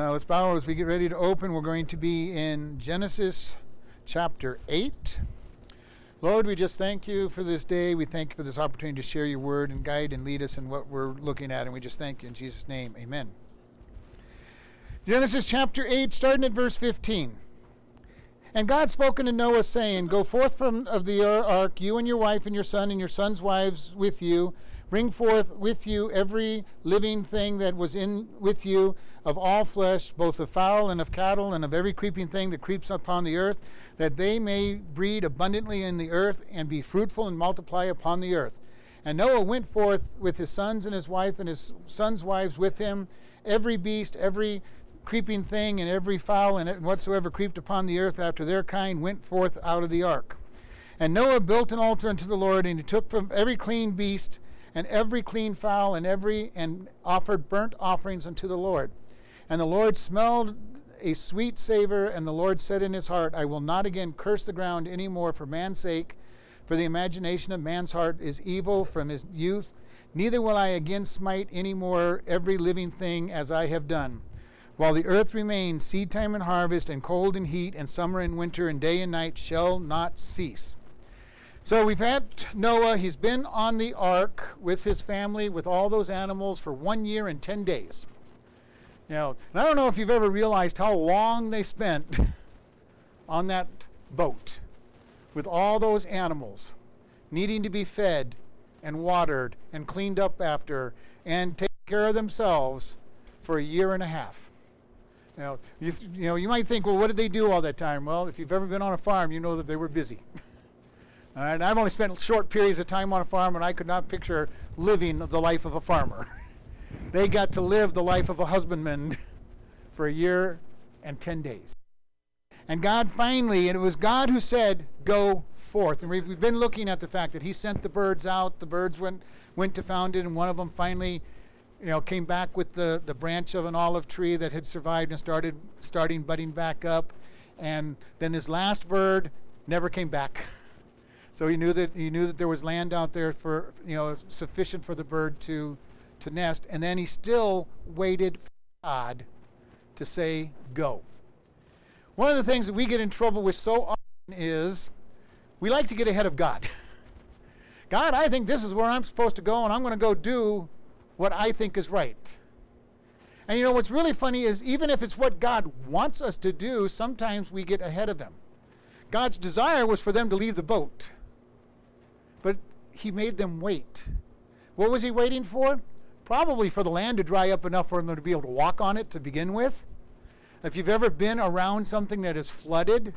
Now let's bow as we get ready to open. We're going to be in Genesis chapter 8. Lord, we just thank you for this day. We thank you for this opportunity to share your word and guide and lead us in what we're looking at. And we just thank you in Jesus' name. Amen. Genesis chapter 8, starting at verse 15. And God spoke unto Noah, saying, Go forth from of the ark, you and your wife and your son and your son's wives with you. Bring forth with you every living thing that was in with you of all flesh, both of fowl and of cattle, and of every creeping thing that creeps upon the earth, that they may breed abundantly in the earth, and be fruitful and multiply upon the earth. And Noah went forth with his sons and his wife and his sons' wives with him, every beast, every creeping thing, and every fowl, and whatsoever creeped upon the earth after their kind went forth out of the ark. And Noah built an altar unto the Lord, and he took from every clean beast and every clean fowl and every and offered burnt offerings unto the Lord. And the Lord smelled a sweet savor, and the Lord said in his heart, I will not again curse the ground any more for man's sake, for the imagination of man's heart is evil from his youth. Neither will I again smite any more every living thing as I have done. While the earth remains, seed time and harvest, and cold and heat, and summer and winter, and day and night shall not cease. So we've had Noah. He's been on the ark with his family, with all those animals, for one year and 10 days. Now, I don't know if you've ever realized how long they spent on that boat with all those animals needing to be fed and watered and cleaned up after and take care of themselves for a year and a half. Know, you, you know, you might think, well, what did they do all that time? Well, if you've ever been on a farm, you know that they were busy. All right, I've only spent short periods of time on a farm, and I could not picture living the life of a farmer. they got to live the life of a husbandman for a year and 10 days. And God finally, and it was God who said, Go forth. And we've, we've been looking at the fact that He sent the birds out. The birds went, went to found it, and one of them finally you know, came back with the, the branch of an olive tree that had survived and started starting budding back up. And then this last bird never came back. So he knew that he knew that there was land out there for you know sufficient for the bird to to nest, and then he still waited for God to say go. One of the things that we get in trouble with so often is we like to get ahead of God. God, I think this is where I'm supposed to go, and I'm going to go do what I think is right. And you know what's really funny is even if it's what God wants us to do, sometimes we get ahead of Him. God's desire was for them to leave the boat. He made them wait. What was he waiting for? Probably for the land to dry up enough for them to be able to walk on it to begin with. If you've ever been around something that is flooded,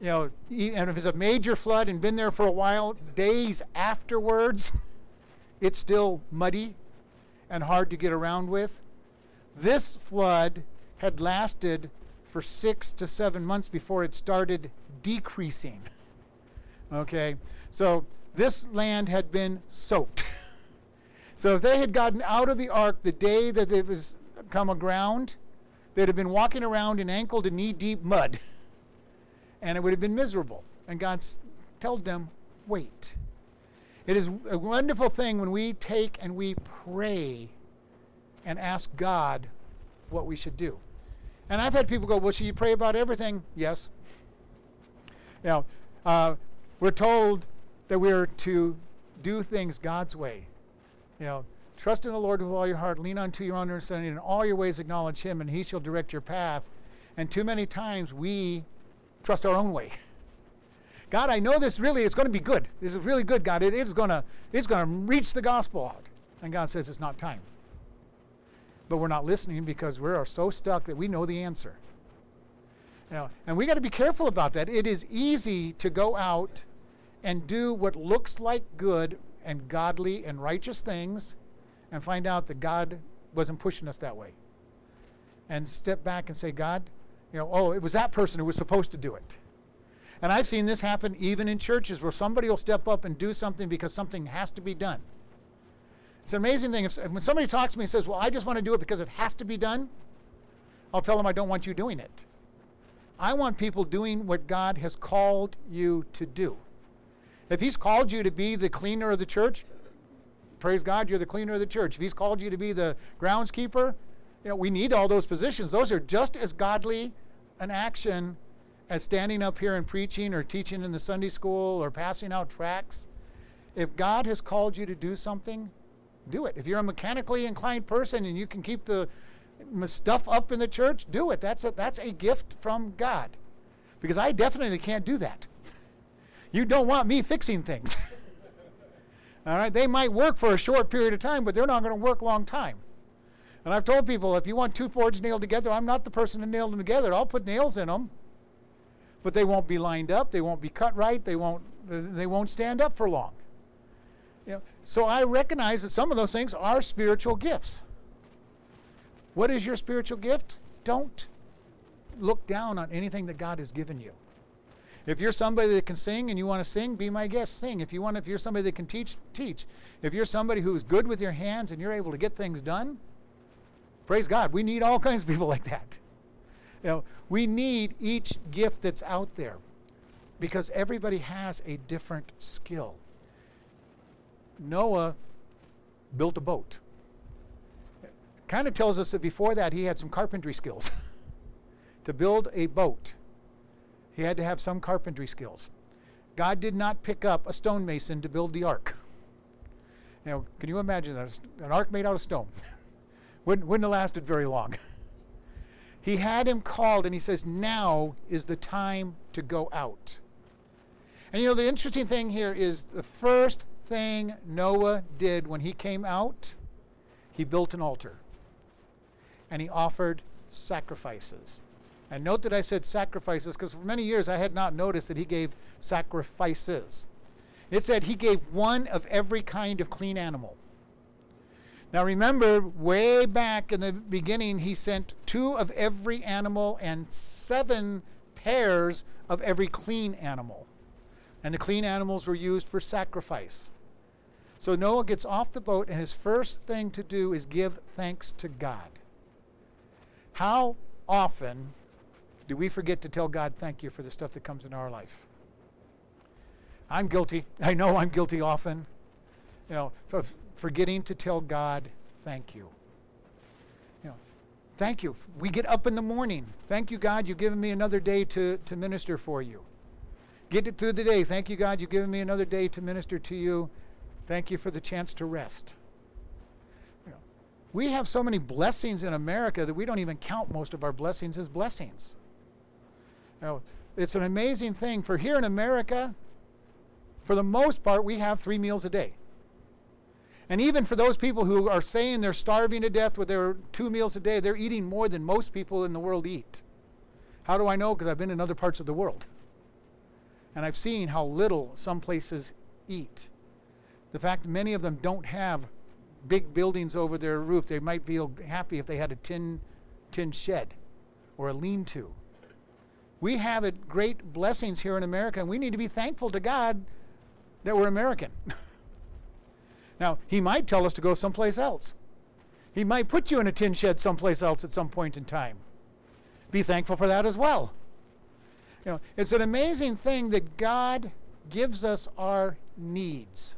you know, and if it's a major flood and been there for a while, days afterwards, it's still muddy and hard to get around with. This flood had lasted for six to seven months before it started decreasing. Okay, so this land had been soaked. so if they had gotten out of the ark the day that it was come aground, they'd have been walking around in ankle to knee deep mud. And it would have been miserable. And God told them, wait. It is a wonderful thing when we take and we pray and ask God what we should do. And I've had people go, well, should you pray about everything? Yes. Know, uh, we're told that we're to do things God's way. You know, trust in the Lord with all your heart, lean unto your own understanding, in all your ways acknowledge Him, and He shall direct your path. And too many times we trust our own way. God, I know this really is going to be good. This is really good, God. It is going to it's going to reach the gospel out. And God says it's not time. But we're not listening because we are so stuck that we know the answer. You know, and we got to be careful about that. It is easy to go out and do what looks like good and godly and righteous things and find out that God wasn't pushing us that way. And step back and say, God, you know, oh, it was that person who was supposed to do it. And I've seen this happen even in churches where somebody will step up and do something because something has to be done. It's an amazing thing. If, when somebody talks to me and says, Well, I just want to do it because it has to be done, I'll tell them I don't want you doing it. I want people doing what God has called you to do. If He's called you to be the cleaner of the church, praise God, you're the cleaner of the church. If He's called you to be the groundskeeper, You know, we need all those positions. Those are just as godly an action as standing up here and preaching or teaching in the Sunday school or passing out tracts. If God has called you to do something, do it. If you're a mechanically inclined person and you can keep the stuff up in the church, do it. That's a, that's a gift from God. Because I definitely can't do that. You don't want me fixing things. All right, they might work for a short period of time, but they're not going to work long time. And I've told people if you want two boards nailed together, I'm not the person to nail them together. I'll put nails in them, but they won't be lined up. They won't be cut right. They won't. They won't stand up for long. You know, so I recognize that some of those things are spiritual gifts. What is your spiritual gift? Don't look down on anything that God has given you. If you're somebody that can sing and you want to sing, be my guest, sing. If you want if you're somebody that can teach, teach. If you're somebody who's good with your hands and you're able to get things done, praise God. We need all kinds of people like that. You know, we need each gift that's out there because everybody has a different skill. Noah built a boat kind of tells us that before that he had some carpentry skills. to build a boat, he had to have some carpentry skills. God did not pick up a stonemason to build the ark. Now, can you imagine that? An ark made out of stone. wouldn't, wouldn't have lasted very long. he had him called and he says, Now is the time to go out. And you know, the interesting thing here is the first thing Noah did when he came out, he built an altar and he offered sacrifices. And note that I said sacrifices because for many years I had not noticed that he gave sacrifices. It said he gave one of every kind of clean animal. Now remember, way back in the beginning, he sent two of every animal and seven pairs of every clean animal. And the clean animals were used for sacrifice. So Noah gets off the boat, and his first thing to do is give thanks to God. How often do we forget to tell God thank you for the stuff that comes in our life? I'm guilty. I know I'm guilty often. You know, of forgetting to tell God thank you. You know, thank you. We get up in the morning. Thank you, God, you've given me another day to, to minister for you. Get it through the day. Thank you, God, you've given me another day to minister to you. Thank you for the chance to rest. You know, We have so many blessings in America that we don't even count most of our blessings as blessings. Now, it's an amazing thing. For here in America, for the most part, we have three meals a day. And even for those people who are saying they're starving to death with their two meals a day, they're eating more than most people in the world eat. How do I know? Because I've been in other parts of the world. And I've seen how little some places eat. The fact many of them don't have big buildings over their roof, they might feel happy if they had a tin, tin shed or a lean to. We have it great blessings here in America, and we need to be thankful to God that we're American. now, He might tell us to go someplace else. He might put you in a tin shed someplace else at some point in time. Be thankful for that as well. You know, it's an amazing thing that God gives us our needs.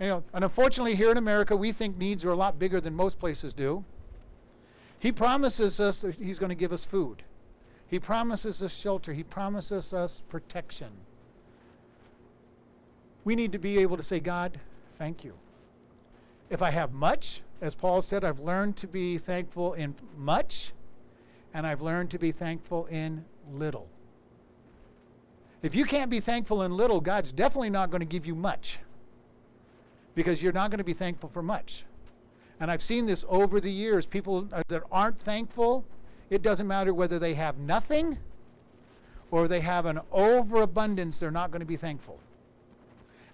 You know, and unfortunately, here in America, we think needs are a lot bigger than most places do. He promises us that He's going to give us food. He promises us shelter. He promises us protection. We need to be able to say, God, thank you. If I have much, as Paul said, I've learned to be thankful in much, and I've learned to be thankful in little. If you can't be thankful in little, God's definitely not going to give you much because you're not going to be thankful for much. And I've seen this over the years. People uh, that aren't thankful, it doesn't matter whether they have nothing or they have an overabundance, they're not going to be thankful.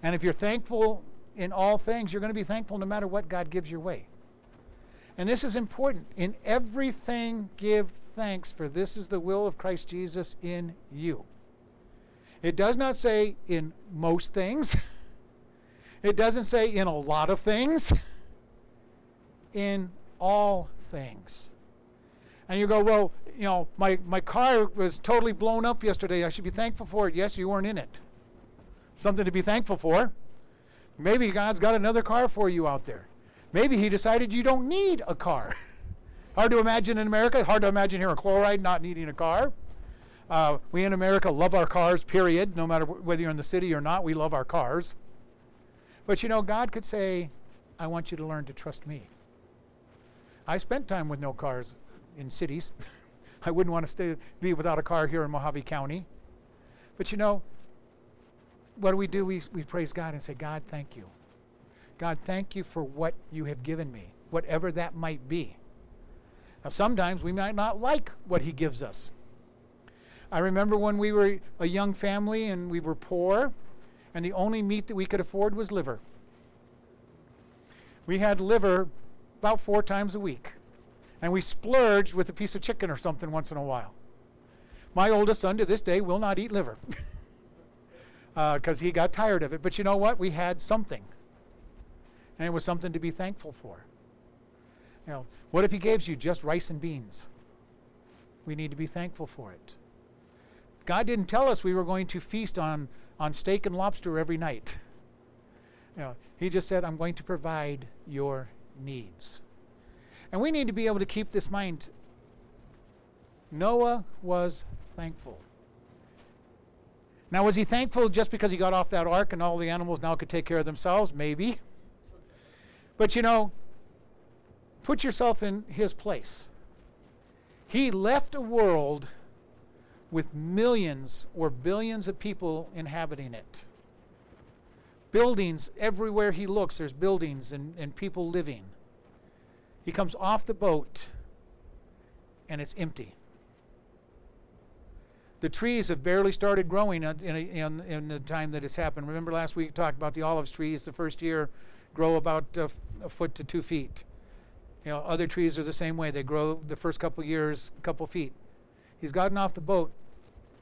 And if you're thankful in all things, you're going to be thankful no matter what God gives your way. And this is important. In everything, give thanks, for this is the will of Christ Jesus in you. It does not say in most things. It doesn't say in a lot of things, in all things. And you go, well, you know, my, my car was totally blown up yesterday. I should be thankful for it. Yes, you weren't in it. Something to be thankful for. Maybe God's got another car for you out there. Maybe He decided you don't need a car. Hard to imagine in America. Hard to imagine here in Chloride not needing a car. Uh, we in America love our cars, period. No matter whether you're in the city or not, we love our cars. But you know, God could say, I want you to learn to trust me. I spent time with no cars in cities. I wouldn't want to stay be without a car here in Mohave County. But you know, what do we do? We, we praise God and say, God, thank you. God, thank you for what you have given me, whatever that might be. Now, sometimes we might not like what He gives us. I remember when we were a young family and we were poor, and the only meat that we could afford was liver. We had liver about four times a week, and we splurged with a piece of chicken or something once in a while. My oldest son to this day will not eat liver because uh, he got tired of it. But you know what? We had something, and it was something to be thankful for. You know, what if he gives you just rice and beans? We need to be thankful for it. God didn't tell us we were going to feast on, on steak and lobster every night. You know, he just said, I'm going to provide your needs. And we need to be able to keep this mind. Noah was thankful. Now, was he thankful just because he got off that ark and all the animals now could take care of themselves? Maybe. But you know, put yourself in his place. He left a world with millions or billions of people inhabiting it. Buildings, everywhere he looks, there's buildings and, and people living. He comes off the boat and it's empty. The trees have barely started growing in, in, in the time that it's happened. Remember last week we talked about the olive trees. The first year grow about a, f- a foot to two feet. You know, other trees are the same way. They grow the first couple years, a couple feet. He's gotten off the boat.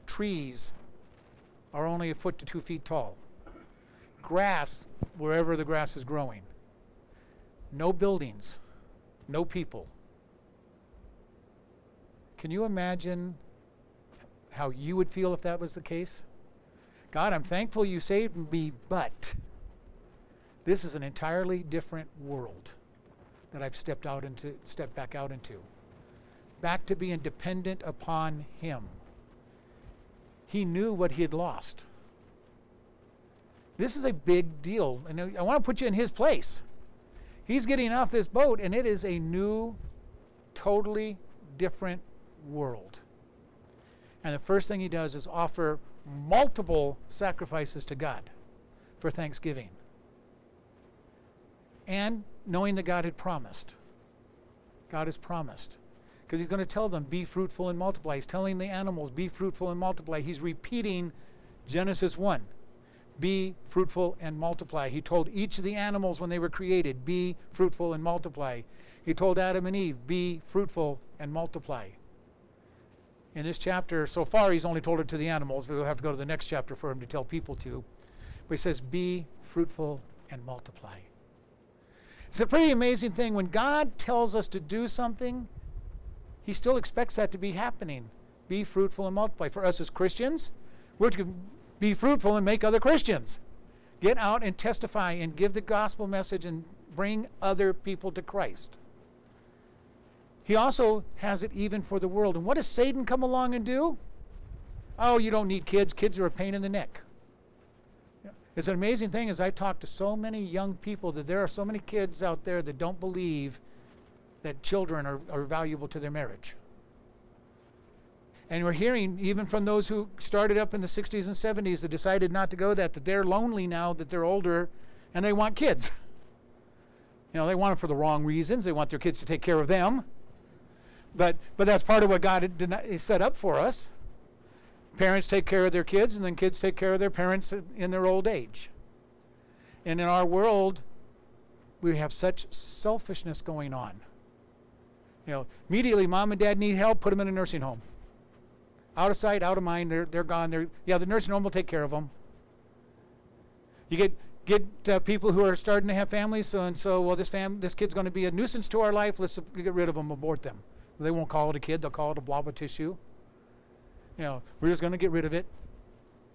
Trees are only a foot to two feet tall. Grass, wherever the grass is growing. No buildings, no people. Can you imagine how you would feel if that was the case? God, I'm thankful you saved me, but this is an entirely different world that I've stepped out into stepped back out into. Back to being dependent upon him. He knew what he had lost. This is a big deal. And I want to put you in his place. He's getting off this boat, and it is a new, totally different world. And the first thing he does is offer multiple sacrifices to God for thanksgiving. And knowing that God had promised. God has promised. Because he's going to tell them, be fruitful and multiply. He's telling the animals, be fruitful and multiply. He's repeating Genesis 1 be fruitful and multiply. He told each of the animals when they were created, be fruitful and multiply. He told Adam and Eve, be fruitful and multiply. In this chapter, so far, he's only told it to the animals. We'll have to go to the next chapter for him to tell people to. But he says, be fruitful and multiply. It's a pretty amazing thing. When God tells us to do something, he still expects that to be happening. Be fruitful and multiply. For us as Christians, we're to be fruitful and make other Christians. Get out and testify and give the gospel message and bring other people to Christ. He also has it even for the world. And what does Satan come along and do? Oh, you don't need kids. Kids are a pain in the neck. It's an amazing thing as I talk to so many young people that there are so many kids out there that don't believe that children are, are valuable to their marriage. And we're hearing even from those who started up in the 60s and 70s that decided not to go that, that they're lonely now that they're older and they want kids. You know, they want it for the wrong reasons. They want their kids to take care of them. But, but that's part of what God had set up for us. Parents take care of their kids, and then kids take care of their parents in their old age. And in our world, we have such selfishness going on. You know, immediately mom and dad need help, put them in a nursing home out of sight, out of mind. They're they're gone. They're yeah. The nursing home will take care of them. You get get uh, people who are starting to have families, so and so. Well, this fam this kid's going to be a nuisance to our life. Let's get rid of them, abort them. They won't call it a kid. They'll call it a blob of tissue. You know, we're just going to get rid of it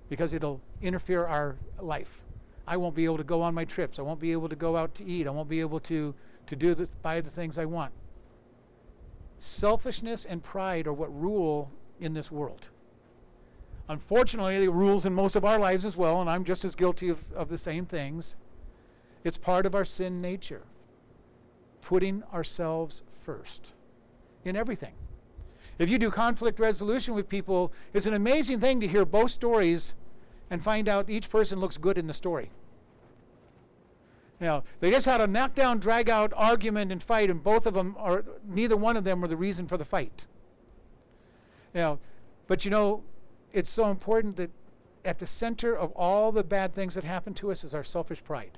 because it'll interfere our life. I won't be able to go on my trips. I won't be able to go out to eat. I won't be able to to do the buy the things I want. selfishness and pride are what rule in this world. Unfortunately, it rules in most of our lives as well, and I'm just as guilty of, of the same things. It's part of our sin nature, putting ourselves first in everything. If you do conflict resolution with people, it's an amazing thing to hear both stories and find out each person looks good in the story. Now, they just had a knockdown, drag out argument and fight, and both of them are, neither one of them were the reason for the fight. Know, but you know, it's so important that at the center of all the bad things that happen to us is our selfish pride.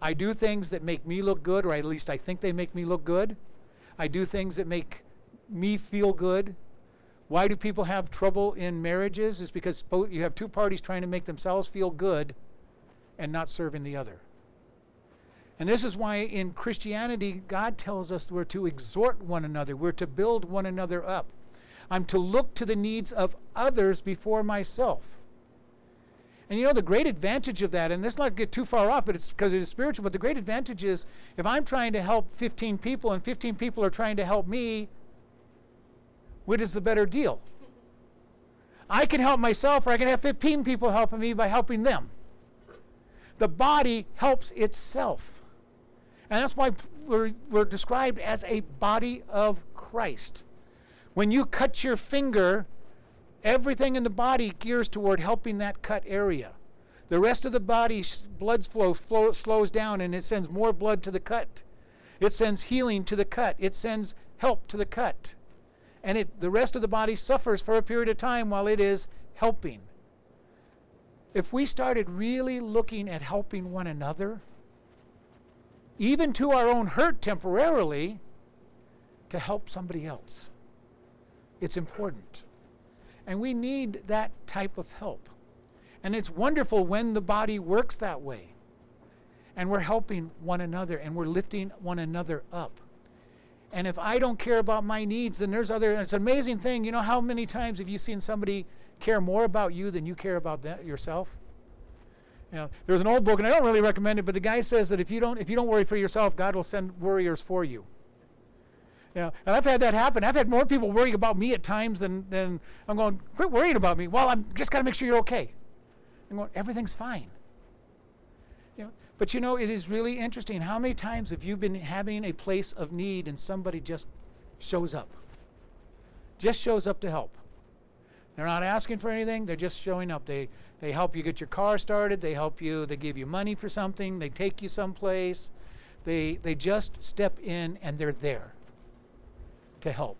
I do things that make me look good, or at least I think they make me look good. I do things that make me feel good. Why do people have trouble in marriages? Is because you have two parties trying to make themselves feel good and not serving the other. And this is why in Christianity, God tells us we're to exhort one another, we're to build one another up. I'm to look to the needs of others before myself. And you know, the great advantage of that, and let's not get too far off, but it's because it is spiritual, but the great advantage is if I'm trying to help 15 people and 15 people are trying to help me, which is the better deal? I can help myself, or I can have 15 people helping me by helping them. The body helps itself. And that's why we're, we're described as a body of Christ. When you cut your finger, everything in the body gears toward helping that cut area. The rest of the body's blood flow, flow slows down and it sends more blood to the cut. It sends healing to the cut. It sends help to the cut. And it, the rest of the body suffers for a period of time while it is helping. If we started really looking at helping one another, even to our own hurt temporarily, to help somebody else, it's important. And we need that type of help. And it's wonderful when the body works that way. And we're helping one another and we're lifting one another up. And if I don't care about my needs, then there's other. It's an amazing thing. You know how many times have you seen somebody care more about you than you care about yourself? You know, there's an old book, and I don't really recommend it, but the guy says that if you don't if you don't worry for yourself, God will send worriers for you. Know, and I've had that happen. I've had more people worrying about me at times than, than I'm going, quit worrying about me. Well, I'm just got to make sure you're okay. I'm going, everything's fine. Know, but you know, it is really interesting. How many times have you been having a place of need and somebody just shows up? Just shows up to help. They're not asking for anything, they're just showing up. They they help you get your car started, they help you, they give you money for something, they take you someplace. They they just step in and they're there to help.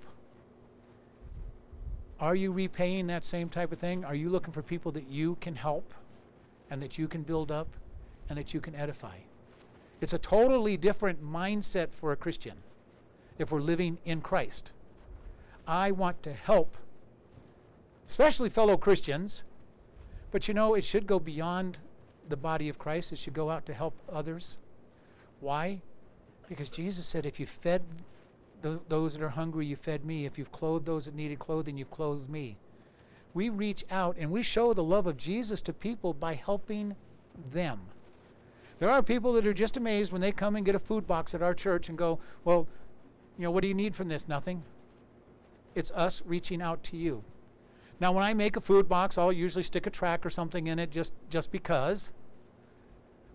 Are you repaying that same type of thing? Are you looking for people that you can help and that you can build up and that you can edify? It's a totally different mindset for a Christian if we're living in Christ. I want to help, especially fellow Christians, but you know, it should go beyond the body of Christ. It should go out to help others. Why? Because Jesus said, if you fed those that are hungry, you fed me. If you've clothed those that needed clothing, you've clothed me. We reach out and we show the love of Jesus to people by helping them. There are people that are just amazed when they come and get a food box at our church and go, Well, you know, what do you need from this? Nothing. It's us reaching out to you. Now, when I make a food box, I'll usually stick a track or something in it just, just because.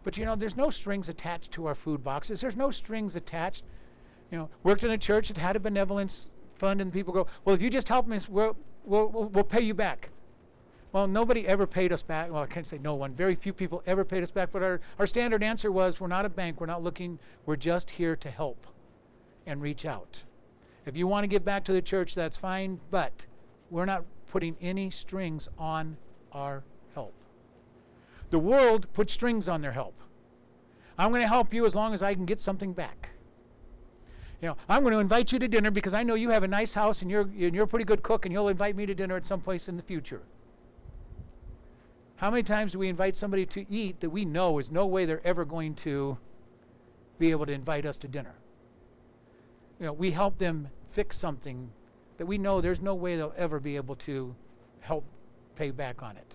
But you know, there's no strings attached to our food boxes. There's no strings attached you know, worked in a church that had a benevolence fund, and people go, well, if you just help me, we'll, we'll, we'll, we'll pay you back. Well, nobody ever paid us back. Well, I can't say no one. Very few people ever paid us back. But our, our standard answer was we're not a bank. We're not looking. We're just here to help and reach out. If you want to give back to the church, that's fine. But we're not putting any strings on our help. The world puts strings on their help. I'm going to help you as long as I can get something back. You know, I'm going to invite you to dinner because I know you have a nice house and you're, and you're a pretty good cook and you'll invite me to dinner at some place in the future. How many times do we invite somebody to eat that we know is no way they're ever going to be able to invite us to dinner? You know, we help them fix something that we know there's no way they'll ever be able to help pay back on it.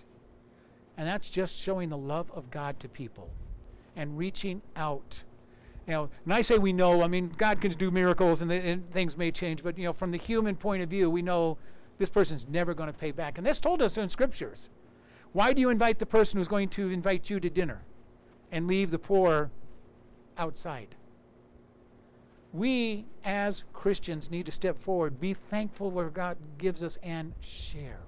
And that's just showing the love of God to people and reaching out You know, and I say we know. I mean, God can do miracles and, the, and things may change, but you know, from the human point of view, we know this person's never going to pay back. And that's told us in scriptures. Why do you invite the person who's going to invite you to dinner and leave the poor outside? We as Christians need to step forward, be thankful where God gives us, and share.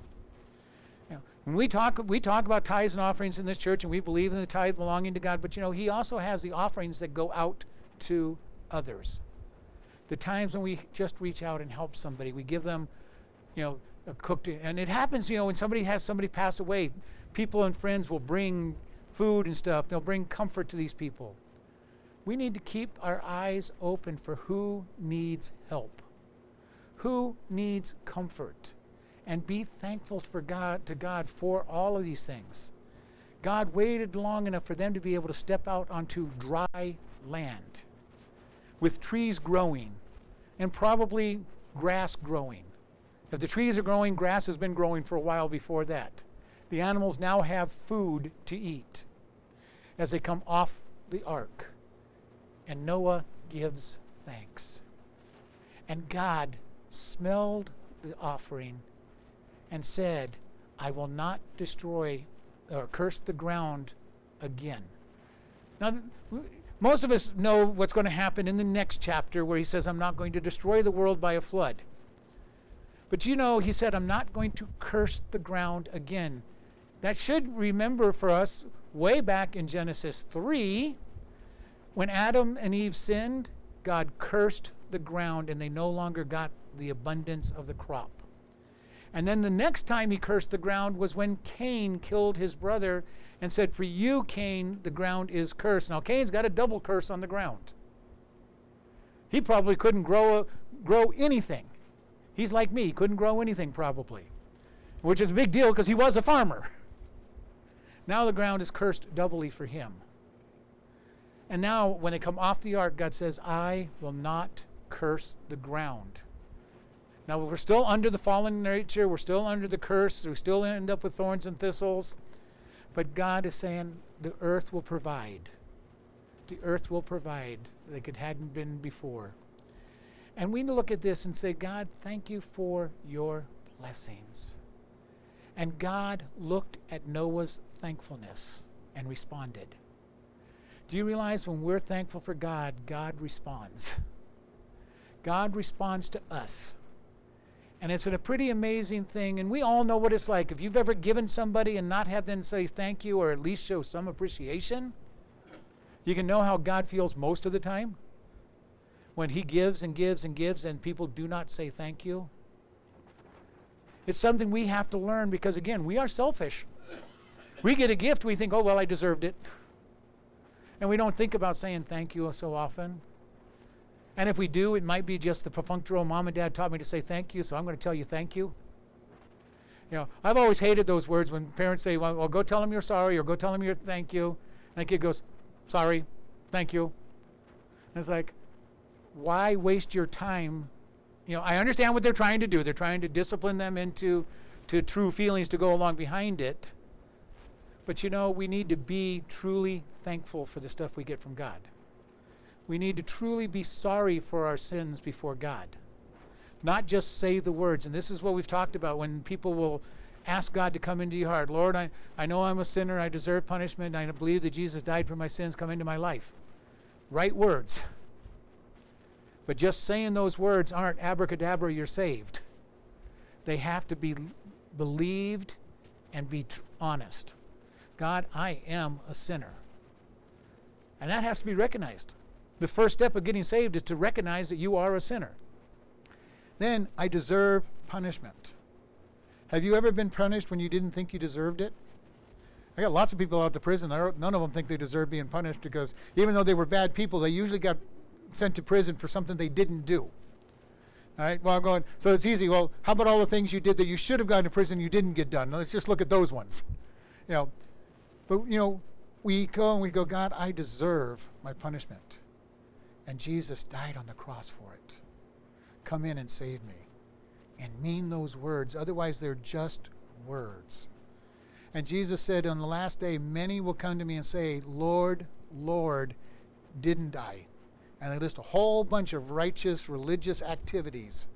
When we talk, we talk about tithes and offerings in this church, and we believe in the tithe belonging to God. But you know, He also has the offerings that go out to others. The times when we just reach out and help somebody, we give them, you know, a cooked, and it happens. You know, when somebody has somebody pass away, people and friends will bring food and stuff. They'll bring comfort to these people. We need to keep our eyes open for who needs help, who needs comfort, and be thankful for God to God for all of these things. God waited long enough for them to be able to step out onto dry land with trees growing and probably grass growing. If the trees are growing, grass has been growing for a while before that. The animals now have food to eat as they come off the ark. And Noah gives thanks. And God smelled the offering and said, I will not destroy or curse the ground again. Now, most of us know what's going to happen in the next chapter where he says, I'm not going to destroy the world by a flood. But you know, he said, I'm not going to curse the ground again. That should remember for us way back in Genesis 3 when Adam and Eve sinned, God cursed the ground and they no longer got the abundance of the crop. And then the next time he cursed the ground was when Cain killed his brother and said, For you, Cain, the ground is cursed. Now, Cain's got a double curse on the ground. He probably couldn't grow, grow anything. He's like me, he couldn't grow anything probably, which is a big deal because he was a farmer. Now the ground is cursed doubly for him. And now, when they come off the ark, God says, I will not curse the ground. Now, we're still under the fallen nature. We're still under the curse. We still end up with thorns and thistles. But God is saying, the earth will provide. The earth will provide like it hadn't been before. And we need to look at this and say, God, thank you for your blessings. And God looked at Noah's thankfulness and responded. Do you realize when we're thankful for God, God responds? God responds to us. And it's a pretty amazing thing. And we all know what it's like. If you've ever given somebody and not had them say thank you or at least show some appreciation, you can know how God feels most of the time. When He gives and gives and gives and people do not say thank you. It's something we have to learn because, again, we are selfish. We get a gift, we think, oh, well, I deserved it. And we don't think about saying thank you so often. And if we do, it might be just the perfunctory mom and dad taught me to say thank you, so I'm going to tell you thank you. You know, I've always hated those words when parents say, well, well go tell them you're sorry or go tell them you're thank you. And the kid goes, sorry, thank you. And it's like, why waste your time? You know, I understand what they're trying to do. They're trying to discipline them into to true feelings to go along behind it. But you know, we need to be truly thankful for the stuff we get from God. We need to truly be sorry for our sins before God. Not just say the words. And this is what we've talked about when people will ask God to come into your heart. Lord, I, I know I'm a sinner. I deserve punishment. I believe that Jesus died for my sins. Come into my life. Right words. But just saying those words aren't abracadabra, you're saved. They have to be believed and be tr- honest. God, I am a sinner. And that has to be recognized. The first step of getting saved is to recognize that you are a sinner. Then, I deserve punishment. Have you ever been punished when you didn't think you deserved it? I got lots of people out to prison. None of them think they deserve being punished because even though they were bad people, they usually got sent to prison for something they didn't do. All right. Well, I'm going. So it's easy. Well, how about all the things you did that you should have gone to prison you didn't get done? Let's just look at those ones. You know, but you know, we go and we go, God, I deserve my punishment. And Jesus died on the cross for it. Come in and save me. And mean those words, otherwise, they're just words. And Jesus said, On the last day, many will come to me and say, Lord, Lord, didn't I And they list a whole bunch of righteous religious activities.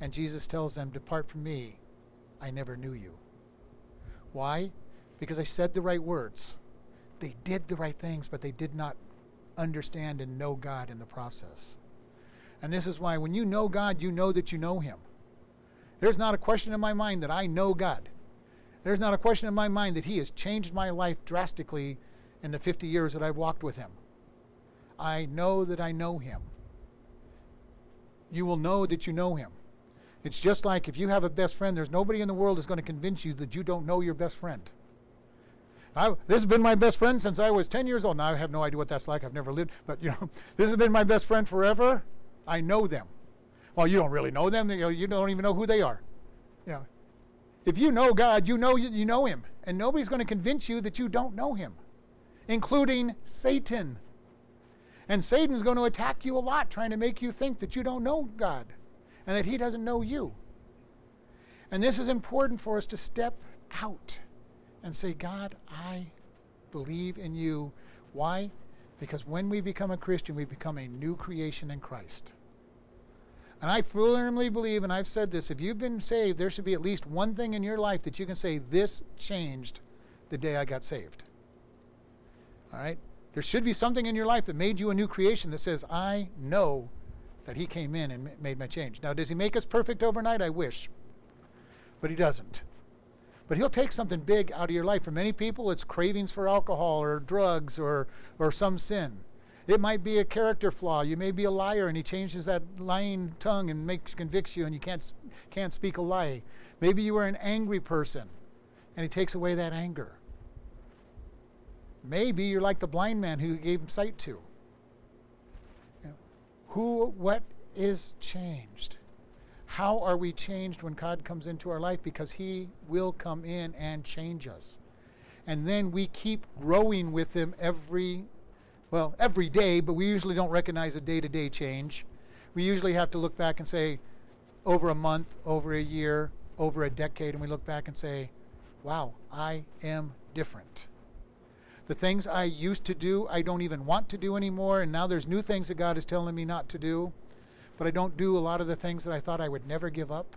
And Jesus tells them, Depart from me. I never knew you. Why? Because they said the right words. They did the right things, but they did not understand and know God in the process. And this is why when you know God, you know that you know Him. There's not a question in my mind that I know God. There's not a question in my mind that He has changed my life drastically in the 50 years that I've walked with Him. I know that I know Him. You will know that you know Him. It's just like if you have a best friend, there's nobody in the world that's going to convince you that you don't know your best friend. I, this has been my best friend since I was 10 years old. Now I have no idea what that's like. I've never lived, but you know, this has been my best friend forever. I know them. Well, you don't really know them. You, don't even know who they are. You know, if you know God, you know you know Him, and nobody's going to convince you that you don't know Him, including Satan. And Satan's going to attack you a lot, trying to make you think that you don't know God and that He doesn't know you. And this is important for us to step out and say, God, I believe in you. Why? Because when we become a Christian, we become a new creation in Christ. And I firmly believe, and I've said this, if you've been saved, there should be at least one thing in your life that you can say, This changed the day I got saved. All right? There should be something in your life that made you a new creation that says, I know that He came in and made my change. Now, does He make us perfect overnight? I wish. But He doesn't. But He'll take something big out of your life. For many people, it's cravings for alcohol or drugs or, or some sin. It might be a character flaw. You may be a liar, and he changes that lying tongue and makes convicts you, and you can't can't speak a lie. Maybe you were an angry person, and he takes away that anger. Maybe you're like the blind man who gave him sight to. You know, who, what is changed? How are we changed when God comes into our life? Because He will come in and change us. And then we keep growing with Him every well, every day, but we usually don't recognize a day to day change. We usually have to look back and say, over a month, over a year, over a decade, and we look back and say, wow, I am different. The things I used to do, I don't even want to do anymore, and now there's new things that God is telling me not to do. But I don't do a lot of the things that I thought I would never give up.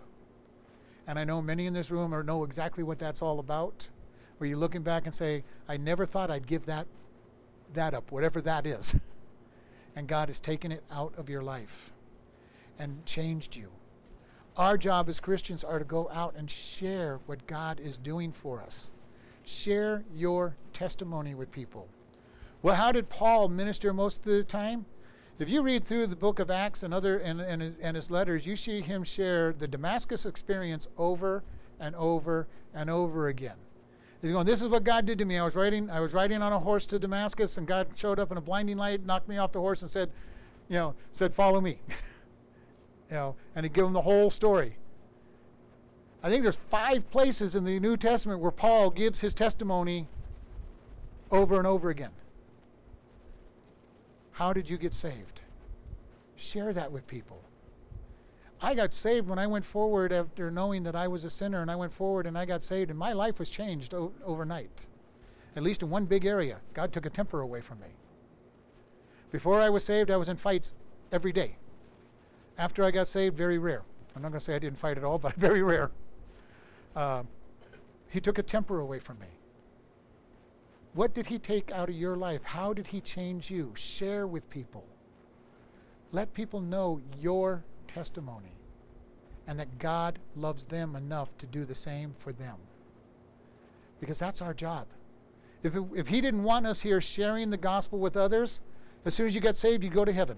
And I know many in this room are know exactly what that's all about. Where you're looking back and say, I never thought I'd give that that up, whatever that is. and God has taken it out of your life and changed you. Our job as Christians are to go out and share what God is doing for us. Share your testimony with people. Well, how did Paul minister most of the time? If you read through the book of Acts and other and, and, his, and his letters, you see him share the Damascus experience over and over and over again. He's going, This is what God did to me. I was riding, I was riding on a horse to Damascus, and God showed up in a blinding light, knocked me off the horse, and said, you know, said, Follow me. you know, and he gave him the whole story. I think there's five places in the New Testament where Paul gives his testimony over and over again. How did you get saved? Share that with people. I got saved when I went forward after knowing that I was a sinner, and I went forward and I got saved, and my life was changed o- overnight. At least in one big area, God took a temper away from me. Before I was saved, I was in fights every day. After I got saved, very rare. I'm not going to say I didn't fight at all, but very rare. Uh, he took a temper away from me. What did he take out of your life? How did he change you? Share with people. Let people know your testimony and that God loves them enough to do the same for them. Because that's our job. If, it, if He didn't want us here sharing the gospel with others, as soon as you get saved, you go to heaven.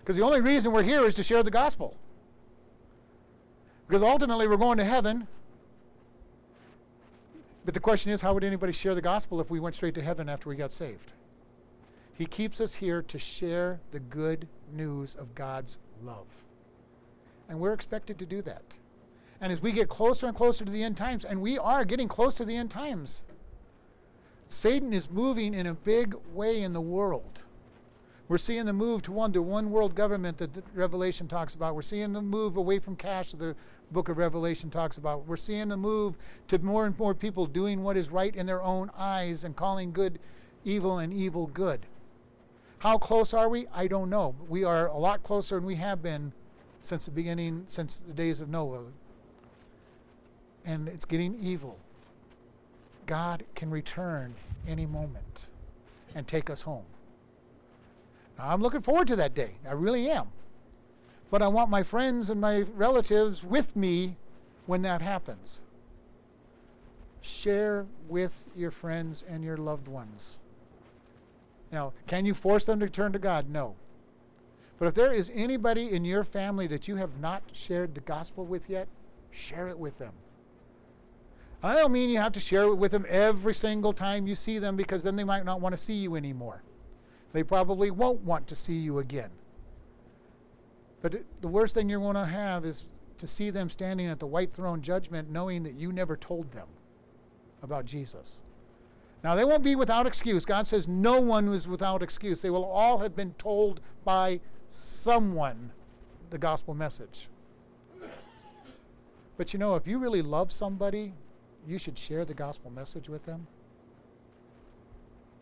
Because the only reason we're here is to share the gospel. Because ultimately we're going to heaven. But the question is, how would anybody share the gospel if we went straight to heaven after we got saved? He keeps us here to share the good news of God's love. And we're expected to do that. And as we get closer and closer to the end times, and we are getting close to the end times, Satan is moving in a big way in the world. We're seeing the move to one to one world government that Revelation talks about. We're seeing the move away from cash that the book of Revelation talks about. We're seeing the move to more and more people doing what is right in their own eyes and calling good evil and evil good. How close are we? I don't know. We are a lot closer than we have been since the beginning, since the days of Noah. And it's getting evil. God can return any moment and take us home. Now, I'm looking forward to that day. I really am. But I want my friends and my relatives with me when that happens. Share with your friends and your loved ones. Now, can you force them to turn to God? No. But if there is anybody in your family that you have not shared the gospel with yet, share it with them. I don't mean you have to share it with them every single time you see them because then they might not want to see you anymore. They probably won't want to see you again. But it, the worst thing you're going to have is to see them standing at the white throne judgment knowing that you never told them about Jesus. Now, they won't be without excuse. God says no one is without excuse. They will all have been told by someone the gospel message. But you know, if you really love somebody, you should share the gospel message with them.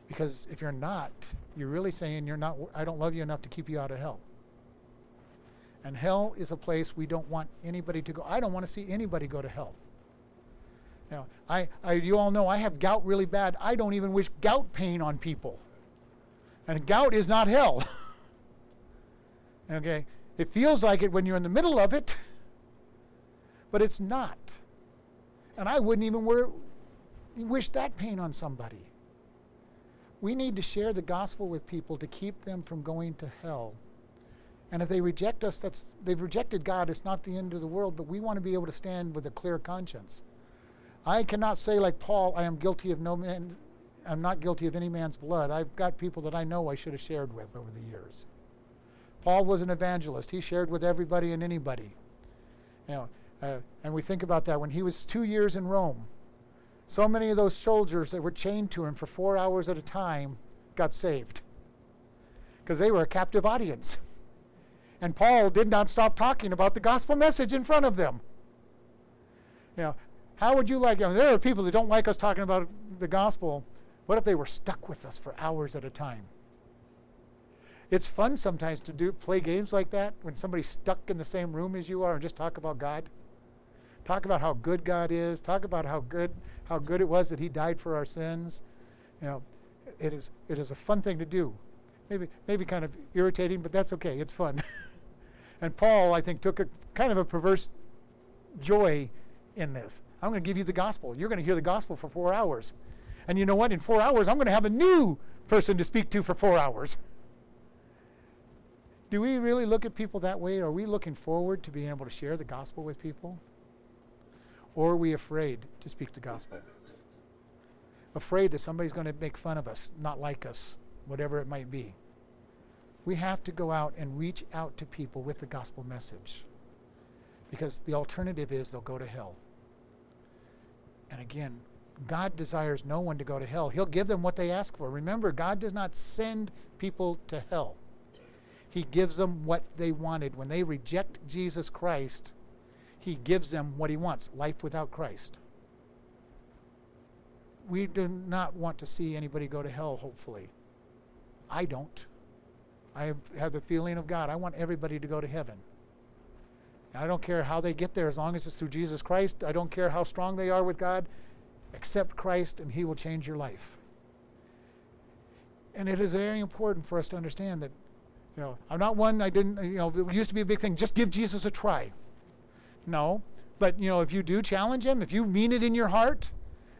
Because if you're not, you're really saying you're not I don't love you enough to keep you out of hell. And hell is a place we don't want anybody to go. I don't want to see anybody go to hell. Now, I, I, you all know I have gout really bad. I don't even wish gout pain on people. And gout is not hell. okay? It feels like it when you're in the middle of it, but it's not. And I wouldn't even wear, wish that pain on somebody. We need to share the gospel with people to keep them from going to hell. And if they reject us, that's they've rejected God. It's not the end of the world, but we want to be able to stand with a clear conscience. I cannot say like Paul, I am guilty of no man. I'm not guilty of any man's blood. I've got people that I know I should have shared with over the years. Paul was an evangelist. He shared with everybody and anybody. You know, uh, and we think about that when he was two years in Rome. So many of those soldiers that were chained to him for four hours at a time got saved because they were a captive audience. And Paul did not stop talking about the gospel message in front of them. You know, how would you like? I mean, there are people that don't like us talking about the gospel. What if they were stuck with us for hours at a time? It's fun sometimes to do play games like that when somebody's stuck in the same room as you are and just talk about God. Talk about how good God is. Talk about how good how good it was that He died for our sins. You know, it is it is a fun thing to do. Maybe maybe kind of irritating, but that's okay. It's fun. and Paul, I think, took a kind of a perverse joy in this. I'm going to give you the gospel. You're going to hear the gospel for four hours. And you know what? In four hours, I'm going to have a new person to speak to for four hours. Do we really look at people that way? Are we looking forward to being able to share the gospel with people? Or are we afraid to speak the gospel? Afraid that somebody's going to make fun of us, not like us, whatever it might be. We have to go out and reach out to people with the gospel message. Because the alternative is they'll go to hell. And again, God desires no one to go to hell. He'll give them what they ask for. Remember, God does not send people to hell. He gives them what they wanted. When they reject Jesus Christ, he gives them what he wants life without Christ. We do not want to see anybody go to hell, hopefully. I don't. I have, the feeling of God. I want everybody to go to heaven. I don't care how they get there as long as it's through Jesus Christ. I don't care how strong they are with God. Accept Christ and He will change your life. And it is very important for us to understand that, you know, I'm not one, I didn't, you know, it used to be a big thing, just give Jesus a try. No. But, you know, if you do challenge him, if you mean it in your heart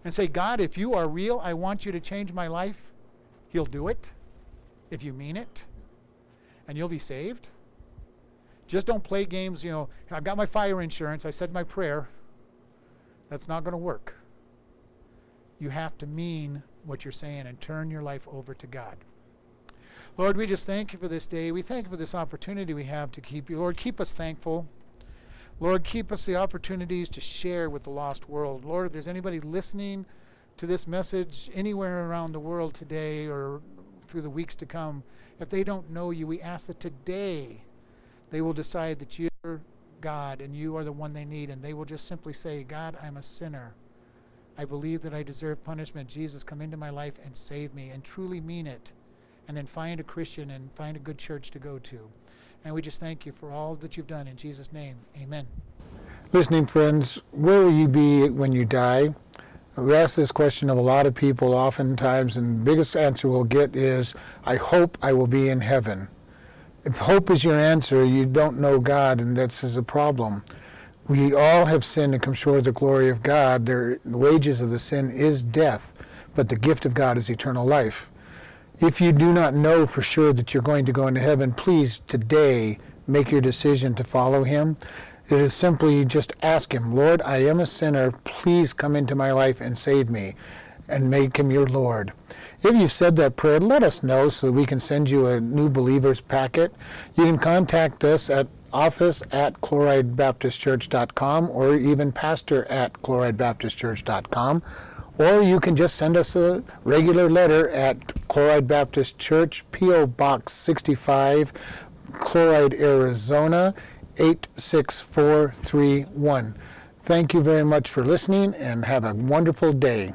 and say, God, if you are real, I want you to change my life, he'll do it if you mean it. And you'll be saved. Just don't play games, you know, I've got my fire insurance, I said my prayer. That's not going to work. You have to mean what you're saying and turn your life over to God. Lord, we just thank you for this day. We thank you for this opportunity we have to keep you. Lord, keep us thankful. Lord, keep us the opportunities to share with the lost world. Lord, if there's anybody listening to this message anywhere around the world today or through the weeks to come, if they don't know you, we ask that today they will decide that you're God and you are the one they need, and they will just simply say, God, I'm a sinner. I believe that I deserve punishment. Jesus, come into my life and save me, and truly mean it, and then find a Christian and find a good church to go to. And we just thank you for all that you've done in Jesus' name. Amen. Listening friends, where will you be when you die? We ask this question of a lot of people oftentimes, and the biggest answer we'll get is, I hope I will be in heaven. If hope is your answer, you don't know God, and that's is a problem. We all have sinned and come short of the glory of God. the wages of the sin is death, but the gift of God is eternal life. If you do not know for sure that you're going to go into heaven, please today make your decision to follow Him. It is simply just ask Him, Lord, I am a sinner. Please come into my life and save me, and make Him your Lord. If you've said that prayer, let us know so that we can send you a new believers packet. You can contact us at office at chloridebaptistchurch.com or even pastor at chloridebaptistchurch.com. Or you can just send us a regular letter at Chloride Baptist Church, P.O. Box 65, Chloride, Arizona 86431. Thank you very much for listening and have a wonderful day.